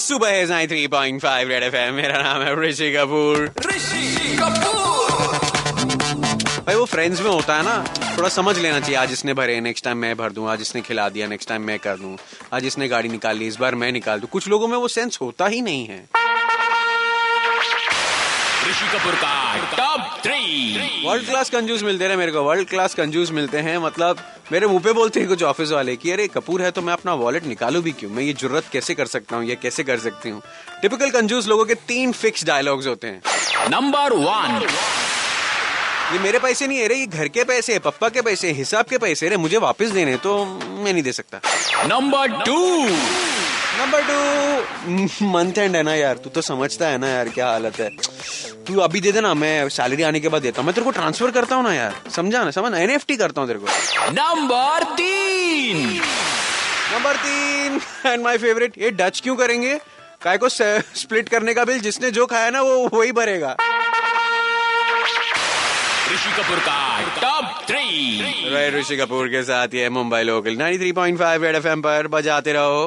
सुबह है nine three point five red F मेरा नाम है ऋषि कपूर। ऋषि कपूर। भाई वो फ्रेंड्स में होता है ना थोड़ा समझ लेना चाहिए आज इसने भरे नेक्स्ट टाइम मैं भर दूँ आज इसने खिला दिया नेक्स्ट टाइम मैं कर दूँ आज इसने गाड़ी निकाल ली इस बार मैं निकाल दूँ। कुछ लोगों में वो सेंस होता ही नहीं है। ऋषि कपूर का वर्ल्ड क्लास कंजूस मिलते रहे मेरे को वर्ल्ड क्लास कंजूस मिलते हैं। मतलब मेरे मुँह पे बोलते हैं कुछ ऑफ़िस वाले कि अरे कपूर है तो मैं अपना वॉलेट निकालू भी क्यों? मैं ये ज़रूरत कैसे कर सकता हूँ ये कैसे कर सकती हूँ? टिपिकल कंजूस लोगों के तीन फिक्स डायलॉग्स होते हैं। नंबर वन ये मेरे पैसे नहीं है रे ये घर के पैसे है पप्पा के पैसे हिसाब के पैसे रे मुझे वापस देने तो मैं नहीं दे सकता। Number two number two month end है ना यार तू तो समझता है ना यार क्या हालत है। तू अभी दे देना मैं सैलरी आने के बाद देता हूँ। मैं तेरे को ट्रांसफ़र करता हूँ ना यार। समझा ना समझ? एनएफटी करता हूँ तेरे को। नंबर तीन। नंबर तीन एंड माय फेवरेट ये डच क्यों करेंगे? काय को स्प्लिट करने का बिल जिसने जो खाया ना वो वही भरेगा। ऋषि कपूर का टॉप थ्री ऋषि कपूर के साथ ये मुंबई लोकल 93.5 रेड एफएम पर बजाते रहो।